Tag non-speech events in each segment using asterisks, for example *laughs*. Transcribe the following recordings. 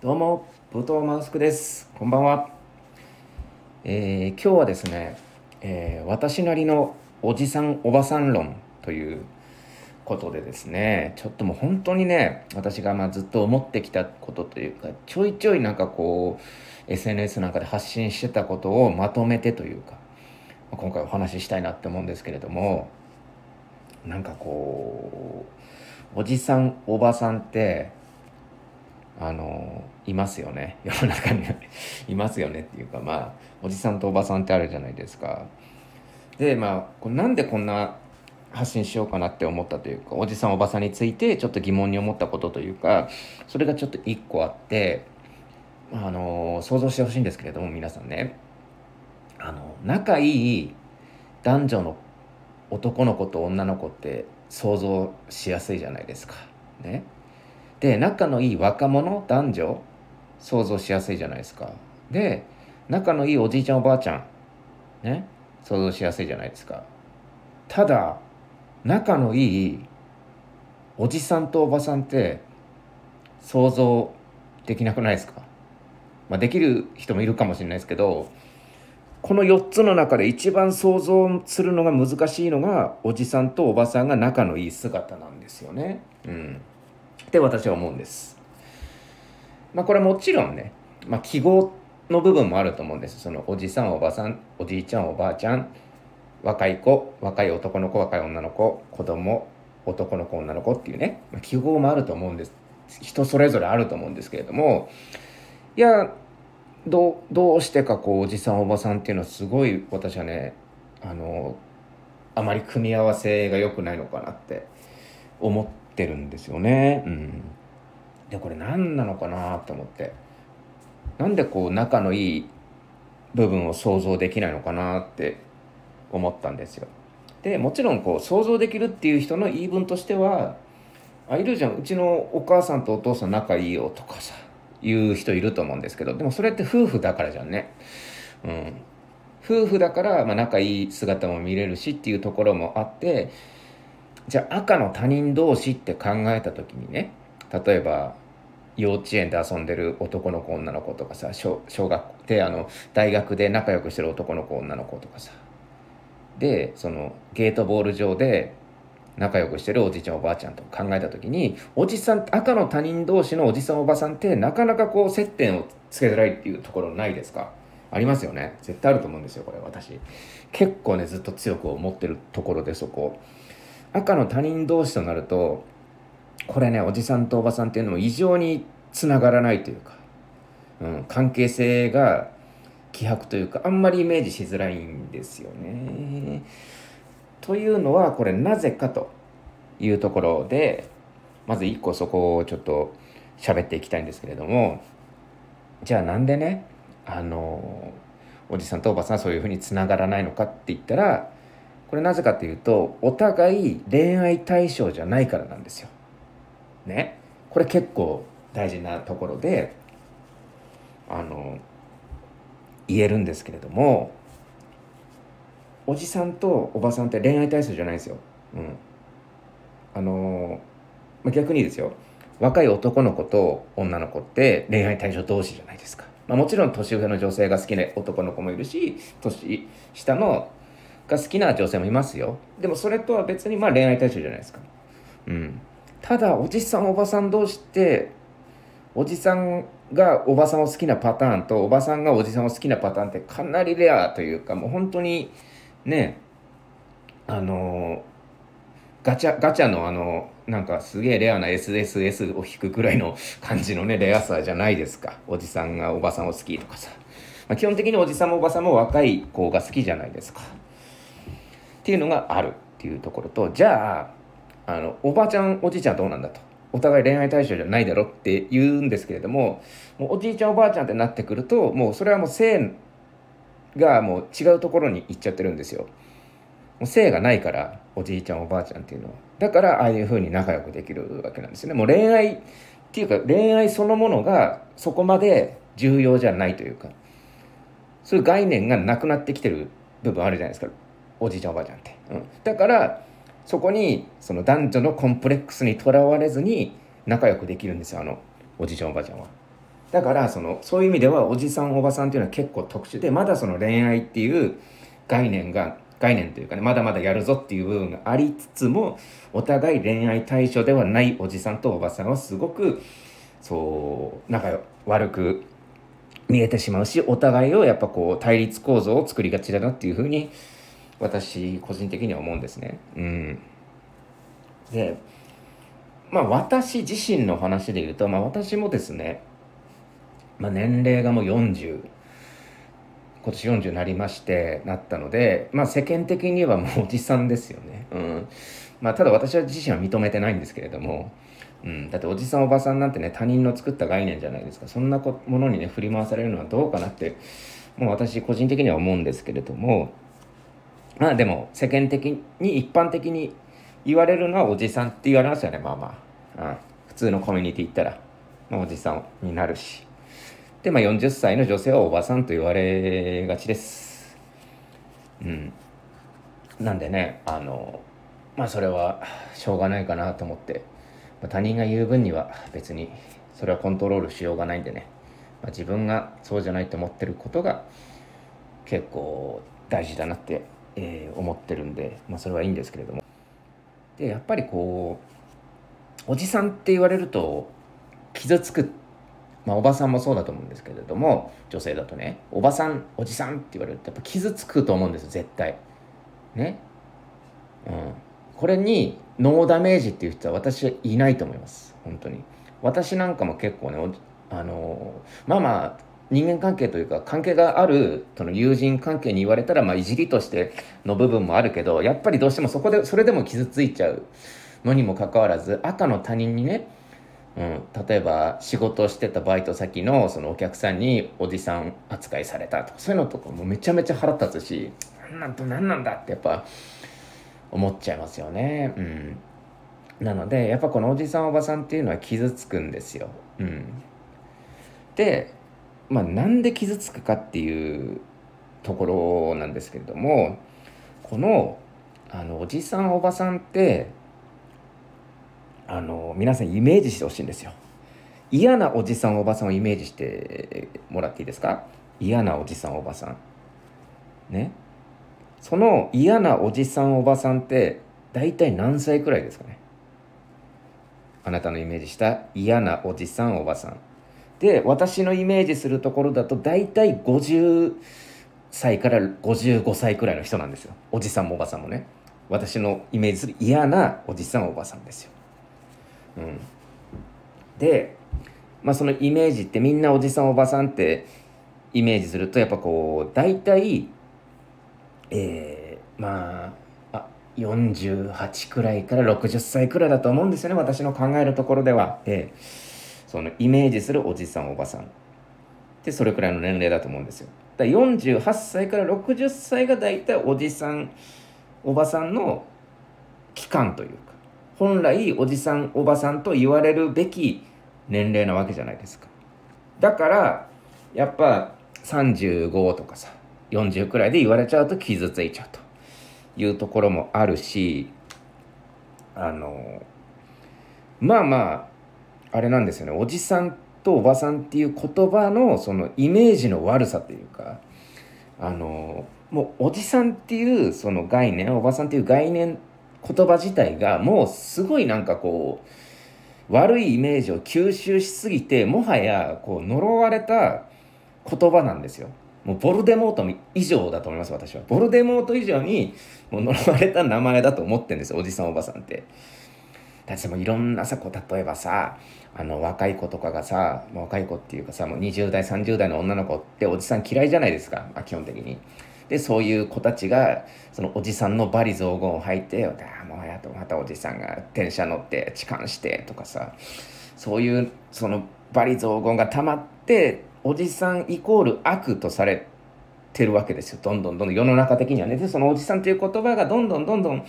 どうも、武藤マウスクです。こんばんは。えー今日はですね、えー私なりのおじさん、おばさん論ということでですね、ちょっともう本当にね、私がまあずっと思ってきたことというか、ちょいちょいなんかこう、SNS なんかで発信してたことをまとめてというか、今回お話ししたいなって思うんですけれども、なんかこう、おじさん、おばさんって、あのいますよね。*laughs* 世の中にいますよねっていうかまあおじさんとおばさんってあるじゃないですか。でまあこなんでこんな発信しようかなって思ったというかおじさんおばさんについてちょっと疑問に思ったことというかそれがちょっと一個あってあの想像してほしいんですけれども皆さんね。あの仲いい男女の男の子と女の子って想像しやすいじゃないですか。ね。で仲のいい若者男女想像しやすいじゃないですか。で仲のいいおじいちゃんおばあちゃんね想像しやすいじゃないですか。ただ仲のいいおじさんとおばさんって想像できなくないですか、まあ、できる人もいるかもしれないですけどこの4つの中で一番想像するのが難しいのがおじさんとおばさんが仲のいい姿なんですよね。うん。って私は思うんです。まあこれもちろんね、まあ、記号の部分もあると思うんです。そのおじさんおばさんおじいちゃんおばあちゃん若い子若い男の子若い女の子子供男の子女の子っていうね、まあ、記号もあると思うんです。人それぞれあると思うんですけれどもいやどうどうしてかこうおじさんおばさんっていうのはすごい私はねあのあまり組み合わせが良くないのかなって思ってるんですよね。うん、でこれ何なのかなと思ってなんでこう仲のいい部分を想像できないのかなって思ったんですよ。でもちろんこう想像できるっていう人の言い分としてはあいるじゃんうちのお母さんとお父さん仲いいよとかさ言う人いると思うんですけどでもそれって夫婦だからじゃんね。うん夫婦だから、まあ、仲いい姿も見れるしっていうところもあってじゃあ赤の他人同士って考えた時にね例えば幼稚園で遊んでる男の子女の子とかさ小小学であの大学で仲良くしてる男の子女の子とかさ。でそのゲートボール上で仲良くしてるおじいちゃんおばあちゃんと考えた時におじさん赤の他人同士のおじさんおばさんってなかなかこう接点をつけづらいっていうところないですか？ありますよね。絶対あると思うんですよこれ私。結構ねずっと強く思ってるところでそこ。赤の他人同士となるとこれねおじさんとおばさんっていうのも異常につながらないというか、うん、関係性が希薄というかあんまりイメージしづらいんですよね。というのはこれなぜかというところでまず一個そこをちょっと喋っていきたいんですけれどもじゃあなんでねあのおじさんとおばさんはそういうふうにつながらないのかって言ったらこれなぜかというとお互い恋愛対象じゃないからなんですよ。ねこれ結構大事なところであの言えるんですけれどもおじさんとおばさんって恋愛対象じゃないですよ。うん、あのまあ逆にですよ若い男の子と女の子って恋愛対象同士じゃないですか。まあ、もちろん年上の女性が好きな男の子もいるし年下のが好きな女性もいますよ。でもそれとは別にまあ恋愛対象じゃないですか。うん。ただおじさんおばさん同士っておじさんがおばさんを好きなパターンとおばさんがおじさんを好きなパターンってかなりレアというかもう本当にねあのガチャガチャのあのなんかすげえレアな SSS を引くくらいの感じのねレアさじゃないですか。おじさんがおばさんを好きとかさ、まあ、基本的におじさんもおばさんも若い子が好きじゃないですか。っていうのがあるっていうところとじゃああのおばちゃんおじいちゃんどうなんだと。お互い恋愛対象じゃないだろって言うんですけれどももうおじいちゃんおばあちゃんってなってくるともうそれはもう性がもう違うところに行っちゃってるんですよ。もう性がないからおじいちゃんおばあちゃんっていうのは。だからああいうふうに仲良くできるわけなんですよね。もう恋愛っていうか恋愛そのものがそこまで重要じゃないというかそういう概念がなくなってきてる部分あるじゃないですか。おじいちゃんおばあちゃんって、うん、だからそこにその男女のコンプレックスにとらわれずに仲良くできるんですよあのおじいちゃんおばあちゃんは。だからそのそういう意味ではおじさんおばさんっていうのは結構特殊でまだその恋愛っていう概念が概念というかねまだまだやるぞっていう部分がありつつもお互い恋愛対象ではないおじさんとおばさんはすごくそう仲悪く見えてしまうしお互いをやっぱこう対立構造を作りがちだなっていうふうに私個人的には思うんですね。うん、でまあ私自身の話で言うと、まあ、私もですね、まあ、年齢がもう40今年40になりましてなったので、まあ、世間的にはもうおじさんですよね。うんまあ、ただ私は自身は認めてないんですけれども、うん、だっておじさんおばさんなんてね他人の作った概念じゃないですかそんなものにね振り回されるのはどうかなってもう私個人的には思うんですけれどもまあでも世間的に一般的に言われるのはおじさんって言われますよね。まあまあ、うん、普通のコミュニティ行ったら、まあ、おじさんになるし。で、まあ、40歳の女性はおばさんと言われがちです。うん。なんでねあのまあそれはしょうがないかなと思って、まあ、他人が言う分には別にそれはコントロールしようがないんでね、まあ、自分がそうじゃないと思ってることが結構大事だなって、えー、思ってるんで、まあ、それはいいんですけれども。でやっぱりこうおじさんって言われると傷つくまあ、おばさんもそうだと思うんですけれども女性だとねおばさんおじさんって言われるとやっぱ傷つくと思うんです絶対。ね。うん。これにノーダメージっていう人は私はいないと思います本当に。私なんかも結構ねあのまあまあ人間関係というか関係があるその友人関係に言われたらまあいじりとしての部分もあるけどやっぱりどうしてもそこでそれでも傷ついちゃうのにもかかわらず赤の他人にね、うん、例えば仕事してたバイト先のそのお客さんにおじさん扱いされたとかそういうのとかもめちゃめちゃ腹立つし何なんと何なんだってやっぱ思っちゃいますよね。うん、なのでやっぱこのおじさんおばさんっていうのは傷つくんですよ。うん、でまあなんで傷つくかっていうところなんですけれどもこのあのおじさんおばさんってあの皆さんイメージしてほしいんですよ。嫌なおじさんおばさんをイメージしてもらっていいですか？嫌なおじさんおばさん。ね。その嫌なおじさんおばさんって大体何歳くらいですかね？あなたのイメージした嫌なおじさんおばさんで私のイメージするところだと大体50歳から55歳くらいの人なんですよ。おじさんもおばさんもね。私のイメージする嫌なおじさんおばさんですよ、うん、でまあそのイメージってみんなおじさんおばさんってイメージするとやっぱこう大体えー、まああ48くらいから60歳くらいだと思うんですよね私の考えるところでは、えー、そのイメージするおじさんおばさん。でそれくらいの年齢だと思うんですよ。だから48歳から60歳が大体おじさんおばさんの期間というか本来おじさんおばさんと言われるべき年齢なわけじゃないですか。だからやっぱ35とかさ40くらいで言われちゃうと傷ついちゃうと。いうところもあるしあのまあまああれなんですよね。おじさんとおばさんっていう言葉のそのイメージの悪さというかあのもうおじさんっていうその概念おばさんっていう概念言葉自体がもうすごいなんかこう悪いイメージを吸収しすぎてもはやこう呪われた言葉なんですよ。もうボルデモート以上だと思います私は。ボルデモート以上にもう呪われた名前だと思ってるんですよおじさんおばさんって。だってもいろんなさこう例えばさあの若い子とかがさ若い子っていうかさもう20代30代の女の子っておじさん嫌いじゃないですか、まあ、基本的に。でそういう子たちがそのおじさんの罵詈雑言を吐いて「ああもうやとまたおじさんが電車乗って痴漢して」とかさそういうその罵詈雑言がたまっておじさんイコール悪とされてるわけですよ。どんどんどんどん世の中的にはね。でそのおじさんという言葉がどんどんどんどん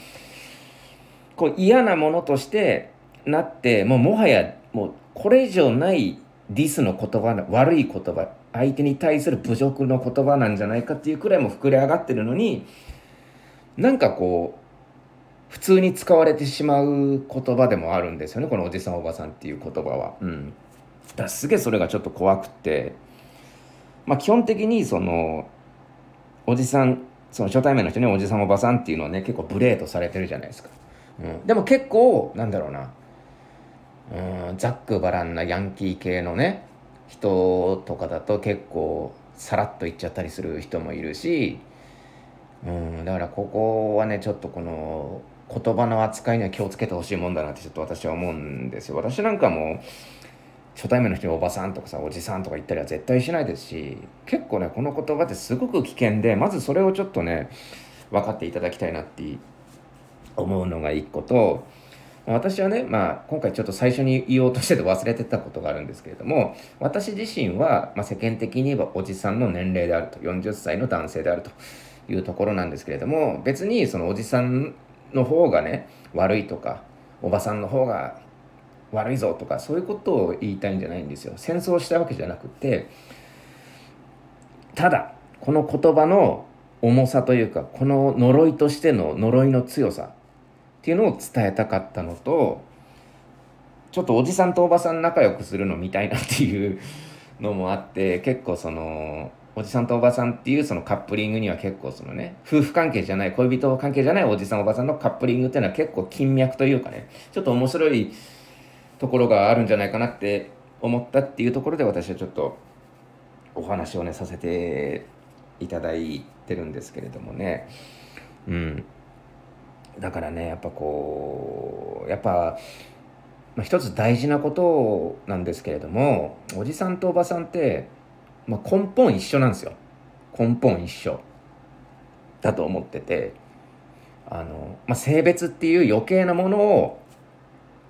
こう嫌なものとしてなってもうもはやもうこれ以上ないディスの言葉悪い言葉相手に対する侮辱の言葉なんじゃないかっていうくらいも膨れ上がってるのになんかこう普通に使われてしまう言葉でもあるんですよねこのおじさんおばさんっていう言葉は。うん。だすげえそれがちょっと怖くて。まあ基本的にそのおじさんその初対面の人におじさんおばさんっていうのはね結構ブレードされてるじゃないですか、うん、でも結構なんだろうな。うんザックバランなヤンキー系のね人とかだと結構さらっと言っちゃったりする人もいるし、うん、だからここはねちょっとこの言葉の扱いには気をつけてほしいもんだなってちょっと私は思うんですよ。私なんかも初対面の人におばさんとかさおじさんとか言ったりは絶対しないですし結構ねこの言葉ってすごく危険でまずそれをちょっとね分かっていただきたいなって思うのが一個と私はね、まあ、今回ちょっと最初に言おうとしてて忘れてたことがあるんですけれども私自身は、まあ、世間的に言えばおじさんの年齢であると40歳の男性であるというところなんですけれども別にそのおじさんの方がね悪いとかおばさんの方が悪いぞとかそういうことを言いたいんじゃないんですよ。戦争したわけじゃなくてただこの言葉の重さというかこの呪いとしての呪いの強さっていうのを伝えたかったのとちょっとおじさんとおばさん仲良くするの見たいなっていうのもあって結構そのおじさんとおばさんっていうそのカップリングには結構そのね夫婦関係じゃない恋人関係じゃないおじさんおばさんのカップリングっていうのは結構金脈というかねちょっと面白いところがあるんじゃないかなって思ったっていうところで私はちょっとお話をねさせていただいてるんですけれどもね。うん。だからねやっぱこうやっぱ、まあ、一つ大事なことなんですけれどもおじさんとおばさんって、まあ、根本一緒なんですよ根本一緒だと思っててあの、まあ、性別っていう余計なものを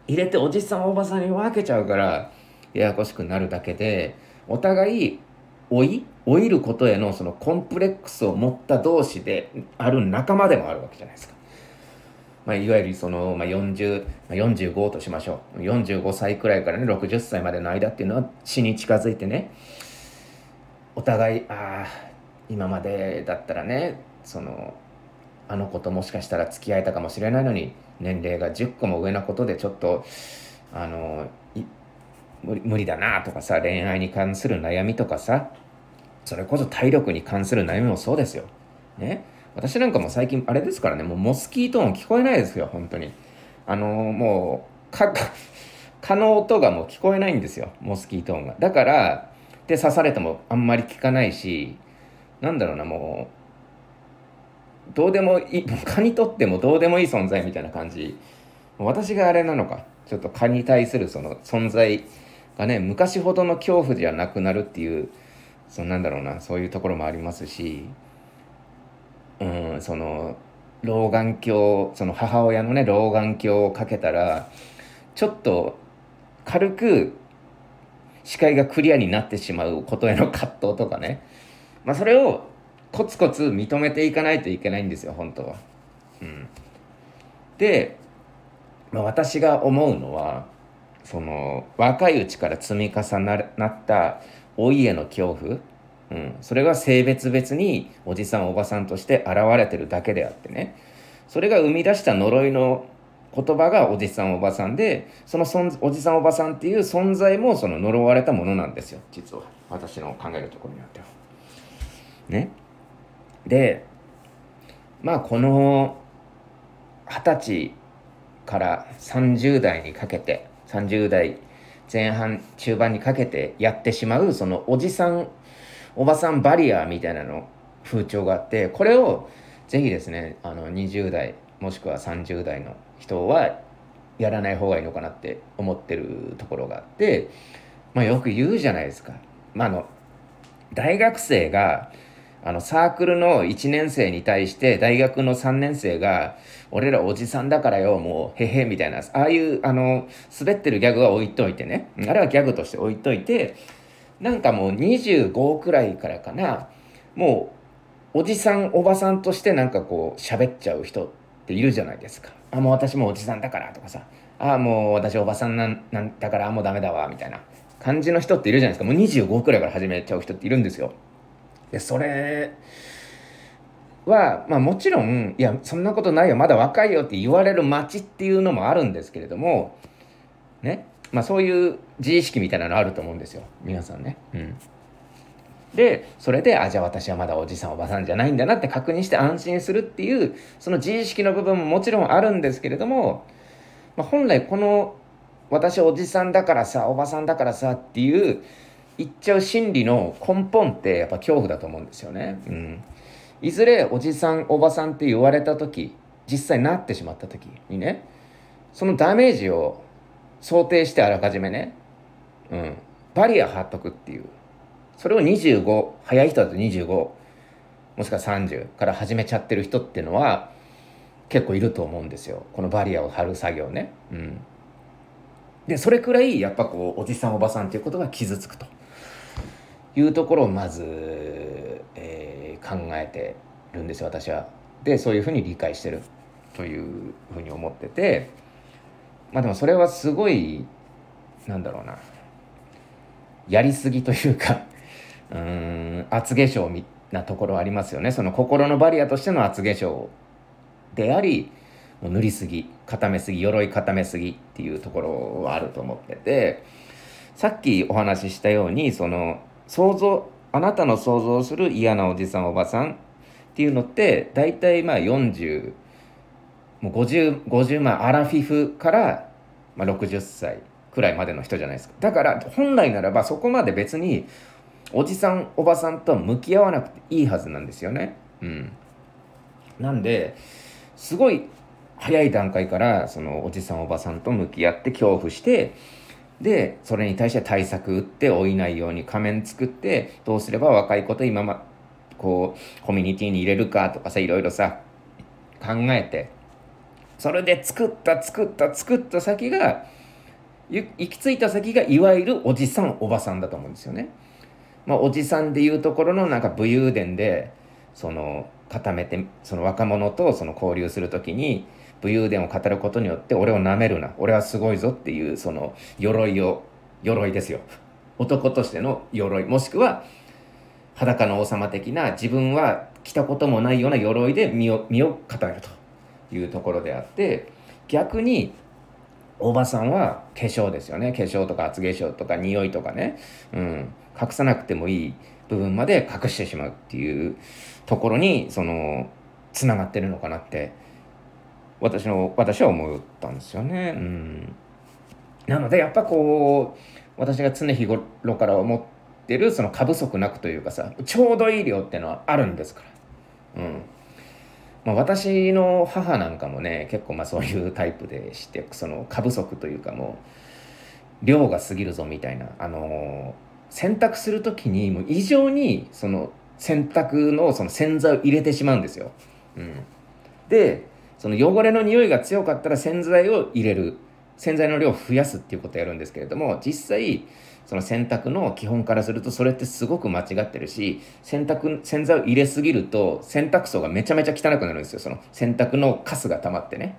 入れておじさんおばさんに分けちゃうからややこしくなるだけでお互い老い老いることへのそのコンプレックスを持った同士である仲間でもあるわけじゃないですか。まあ、いわゆるその、まあ、40、まあ、45としましょう45歳くらいからね60歳までの間っていうのは死に近づいてねお互いああ今までだったらねそのあの子ともしかしたら付き合えたかもしれないのに年齢が10個も上なことでちょっとあの無理だなとかさ恋愛に関する悩みとかさそれこそ体力に関する悩みもそうですよ。ね。私なんかも最近あれですからねもうモスキート音聞こえないですよ本当に。あのもうか *laughs* 蚊の音がもう聞こえないんですよモスキート音が。だからで刺されてもあんまり聞かないしなんだろうなもうどうでもいい蚊にとってもどうでもいい存在みたいな感じ私があれなのかちょっと蚊に対するその存在がね昔ほどの恐怖じゃなくなるっていうそのなんだろうなそういうところもありますしうんその老眼鏡その母親のね老眼鏡をかけたらちょっと軽く視界がクリアになってしまうことへの葛藤とかねまあそれをコツコツ認めていかないといけないんですよ本当は。うん、で、まあ、私が思うのはその若いうちから積み重なった老いへの恐怖、うん、それが性別別におじさんおばさんとして現れてるだけであってねそれが生み出した呪いの言葉がおじさんおばさんでそのおじさんおばさんっていう存在もその呪われたものなんですよ実は私の考えるところによっては。ね。でまあこの二十歳から30代にかけて30代前半中盤にかけてやってしまうそのおじさんおばさんバリアみたいなの風潮があってこれをぜひですねあの20代もしくは30代の人はやらない方がいいのかなって思ってるところがあって、まあ、よく言うじゃないですか。まあ、あの大学生があのサークルの1年生に対して大学の3年生が俺らおじさんだからよもうへへみたいなああいうあの滑ってるギャグは置いといてねあれはギャグとして置いといてなんかもう25くらいからかな。もうおじさんおばさんとしてなんかこう喋っちゃう人っているじゃないですか。あもう私もおじさんだからとかさ。あもう私おばさんなんなんだからもうダメだわみたいな感じの人っているじゃないですか。もう25くらいから始めちゃう人っているんですよ。でそれは、まあ、もちろんいやそんなことないよ。まだ若いよって言われる街っていうのもあるんですけれどもね。まあそういう自意識みたいなのあると思うんですよ皆さんね。うんでそれであじゃあ私はまだおじさんおばさんじゃないんだなって確認して安心するっていうその自意識の部分ももちろんあるんですけれども、まあ、本来この私おじさんだからさおばさんだからさっていう言っちゃう心理の根本ってやっぱ恐怖だと思うんですよね。うん、いずれおじさんおばさんって言われた時実際なってしまった時にねそのダメージを想定してあらかじめね、うん、バリア張っとくっていう。それを25早い人だと25もしくは30から始めちゃってる人っていうのは結構いると思うんですよ。このバリアを張る作業ね。うん。でそれくらいやっぱこうおじさんおばさんっていうことが傷つくと。いうところをまず、えー、考えてるんですよ私は。でそういうふうに理解してるというふうに思ってて。まあでもそれはすごいなんだろうな。やりすぎというか *laughs* うん厚化粧みなところありますよね。その心のバリアとしての厚化粧でありもう塗りすぎ固めすぎ鎧固めすぎっていうところはあると思っててさっきお話ししたようにその想像あなたの想像する嫌なおじさんおばさんっていうのって大体まあ40もう50、50まあアラフィフから、まあ、60歳くらいまでの人じゃないですか。だから本来ならばそこまで別におじさんおばさんと向き合わなくていいはずなんですよね。うん。なんですごい早い段階からそのおじさんおばさんと向き合って恐怖してでそれに対して対策打って老いないように仮面作ってどうすれば若い子と今まこうコミュニティに入れるかとかさいろいろさ考えてそれで作った作った作った先が行き着いた先がいわゆるおじさんおばさんだと思うんですよね。まあ、おじさんでいうところのなんか武勇伝でその固めてその若者とその交流する時に武勇伝を語ることによって俺をなめるな。俺はすごいぞっていうその鎧を鎧ですよ。男としての鎧。もしくは裸の王様的な自分は着たこともないような鎧で身を身を固めると。いうところであって逆におばさんは化粧ですよね。化粧とか厚化粧とか匂いとかね、うん、隠さなくてもいい部分まで隠してしまうっていうところにそのつながってるのかなって私の私は思ったんですよね。うん、なのでやっぱこう私が常日頃から思ってるその過不足なくというかさちょうどいい量っていうのはあるんですから。うん。まあ、私の母なんかもね結構まあそういうタイプでしてその過不足というかもう量が過ぎるぞみたいなあの洗濯する時にもう異常にその洗濯のその洗剤を入れてしまうんですよ。うん、でその汚れの匂いが強かったら洗剤を入れる洗剤の量を増やすっていうことをやるんですけれども実際その洗濯の基本からするとそれってすごく間違ってるし洗濯洗剤を入れすぎると洗濯槽がめちゃめちゃ汚くなるんですよ。その洗濯のカスが溜まってね。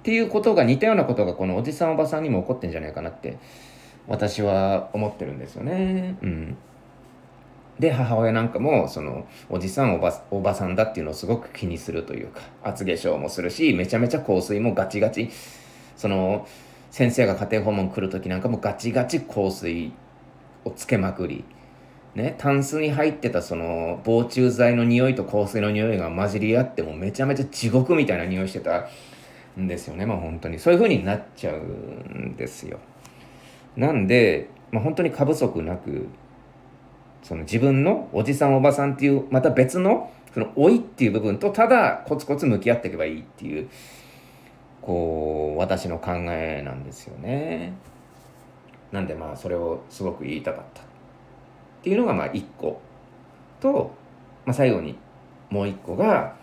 っていうことが似たようなことがこのおじさんおばさんにも起こってんじゃないかなって私は思ってるんですよね。うん。で母親なんかもそのおじさんおばおばさんだっていうのをすごく気にするというか厚化粧もするしめちゃめちゃ香水もガチガチ。その先生が家庭訪問来る時なんかもガチガチ香水をつけまくり、ね、タンスに入ってたその防虫剤の匂いと香水の匂いが混じり合ってもめちゃめちゃ地獄みたいな匂いしてたんですよね。まあ本当に。そういう風になっちゃうんですよ。なんで、まあ、本当に過不足なくその自分のおじさんおばさんっていうまた別のその老いっていう部分とただコツコツ向き合っていけばいいっていうこう私の考えなんですよね。なんでまあそれをすごく言いたかったっていうのがまあ一個と、まあ、最後にもう一個が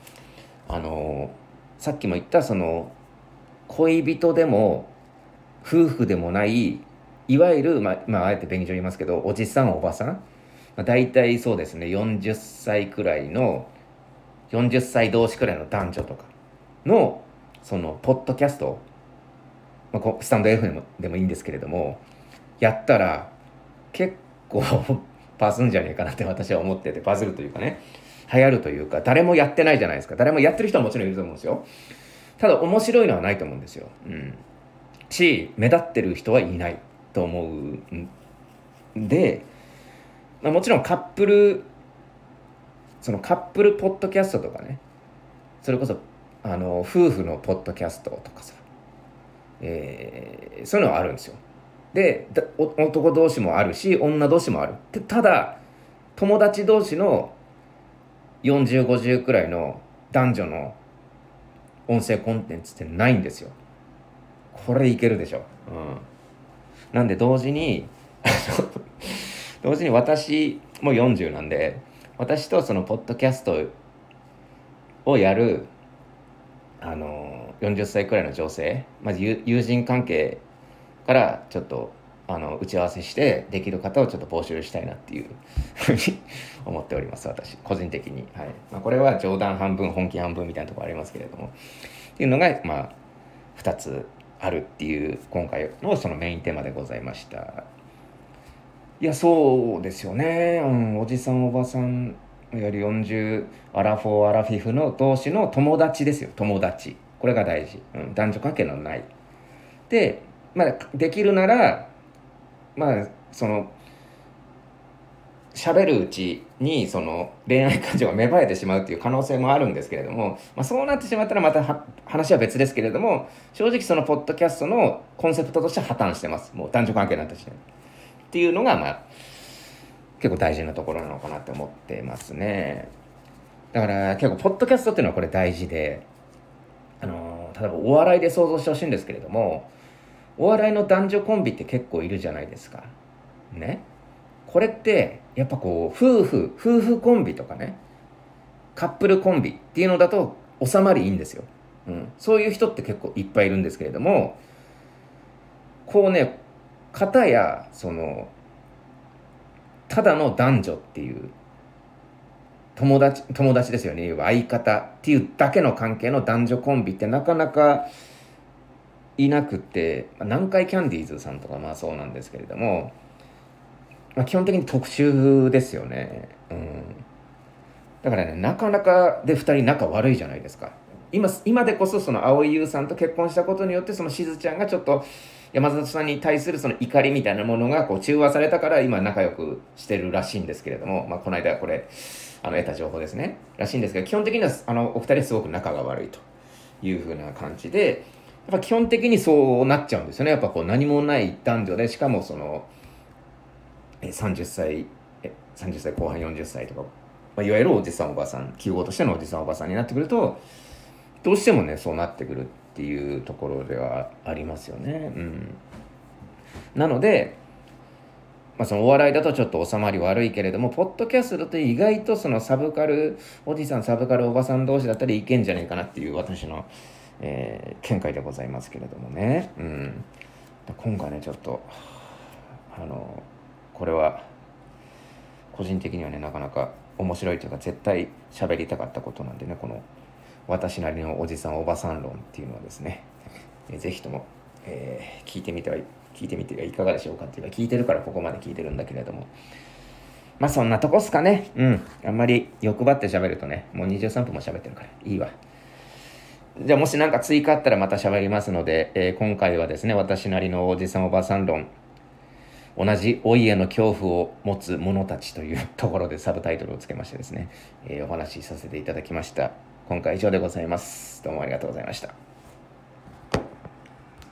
あのさっきも言ったその恋人でも夫婦でもないいわゆるまあ、まあ、あえて便宜上言いますけどおじさんおばさん、まあ、大体そうですね40歳くらいの40歳同士くらいの男女とかのそのポッドキャスト、まあ、スタンド FM でもいいんですけれどもやったら結構バズんじゃねえかなって私は思っててバズるというかね流行るというか誰もやってないじゃないですか。誰もやってる人はもちろんいると思うんですよ。ただ面白いのはないと思うんですよ、うん、し目立ってる人はいないと思うんで、まあ、もちろんカップルそのカップルポッドキャストとかねそれこそあの夫婦のポッドキャストとかさ、えー、そういうのはあるんですよ。で男同士もあるし女同士もある。ただ友達同士の4050くらいの男女の音声コンテンツってないんですよ。これいけるでしょ、うん、なんで同時に同時に私も40なんで私とそのポッドキャストをやるあの40歳くらいの女性まず友人関係からちょっとあの打ち合わせしてできる方をちょっと募集したいなっていうふうに思っております私。個人的に、はい。まあ、これは冗談半分本気半分みたいなところありますけれども。っていうのがまあ2つあるっていう今回のそのメインテーマでございました。いやそうですよね、うん、おじさんおばさんいわゆる40アラフォーアラフィフの同士の友達ですよ。友達。これが大事、うん、男女関係のない。で、まあ、できるならまあその喋るうちにその恋愛感情が芽生えてしまうっていう可能性もあるんですけれども、まあ、そうなってしまったらまた話は別ですけれども正直そのポッドキャストのコンセプトとして破綻してます。もう男女関係になった時点っていうのがまあ結構大事なところなのかなって思ってますね。だから結構ポッドキャストっていうのはこれ大事であの例えばお笑いで想像してほしいんですけれどもお笑いの男女コンビって結構いるじゃないですか。ね。これってやっぱこう夫婦夫婦コンビとかねカップルコンビっていうのだと収まりいいんですよ、うん、そういう人って結構いっぱいいるんですけれどもこうね片やそのただの男女っていう友達友達ですよね。相方っていうだけの関係の男女コンビってなかなかいなくて南海キャンディーズさんとかまあそうなんですけれども、まあ、基本的に特殊ですよね。うん。だからねなかなかで2人仲悪いじゃないですか。今今でこそその蒼井優さんと結婚したことによってそのしずちゃんがちょっと山里さんに対するその怒りみたいなものがこう中和されたから今仲良くしてるらしいんですけれども、まあ、この間これあの得た情報ですね。らしいんですけど基本的にはあのお二人すごく仲が悪いと。いうふうな感じでやっぱ基本的にそうなっちゃうんですよね。やっぱこう何もない男女でしかもその30歳30歳後半40歳とか、まあ、いわゆるおじさんおばさん記号としてのおじさんおばさんになってくるとどうしてもねそうなってくるっていうところではありますよね。うん、なので、まあ、そのお笑いだとちょっと収まり悪いけれどもポッドキャストだと意外とそのサブカルおじさんサブカルおばさん同士だったらいけんじゃないかなっていう私の、えー、見解でございますけれどもね。うん、今回ねちょっとあのこれは個人的にはねなかなか面白いというか絶対喋りたかったことなんでねこの私なりのおじさんおばさん論っていうのはですね、えー、ぜひとも、えー、聞いてみては聞いてみてはいかがでしょうかっていうか聞いてるからここまで聞いてるんだけれども。まあそんなとこっすかね。うん。あんまり欲張って喋るとねもう23分も喋ってるからいいわ。じゃあもし何か追加あったらまた喋りますので、えー、今回はですね私なりのおじさんおばさん論。同じお家の恐怖を持つ者たちというところでサブタイトルをつけましてですね、えー、お話しさせていただきました。今回以上でございます。どうもありがとうございました。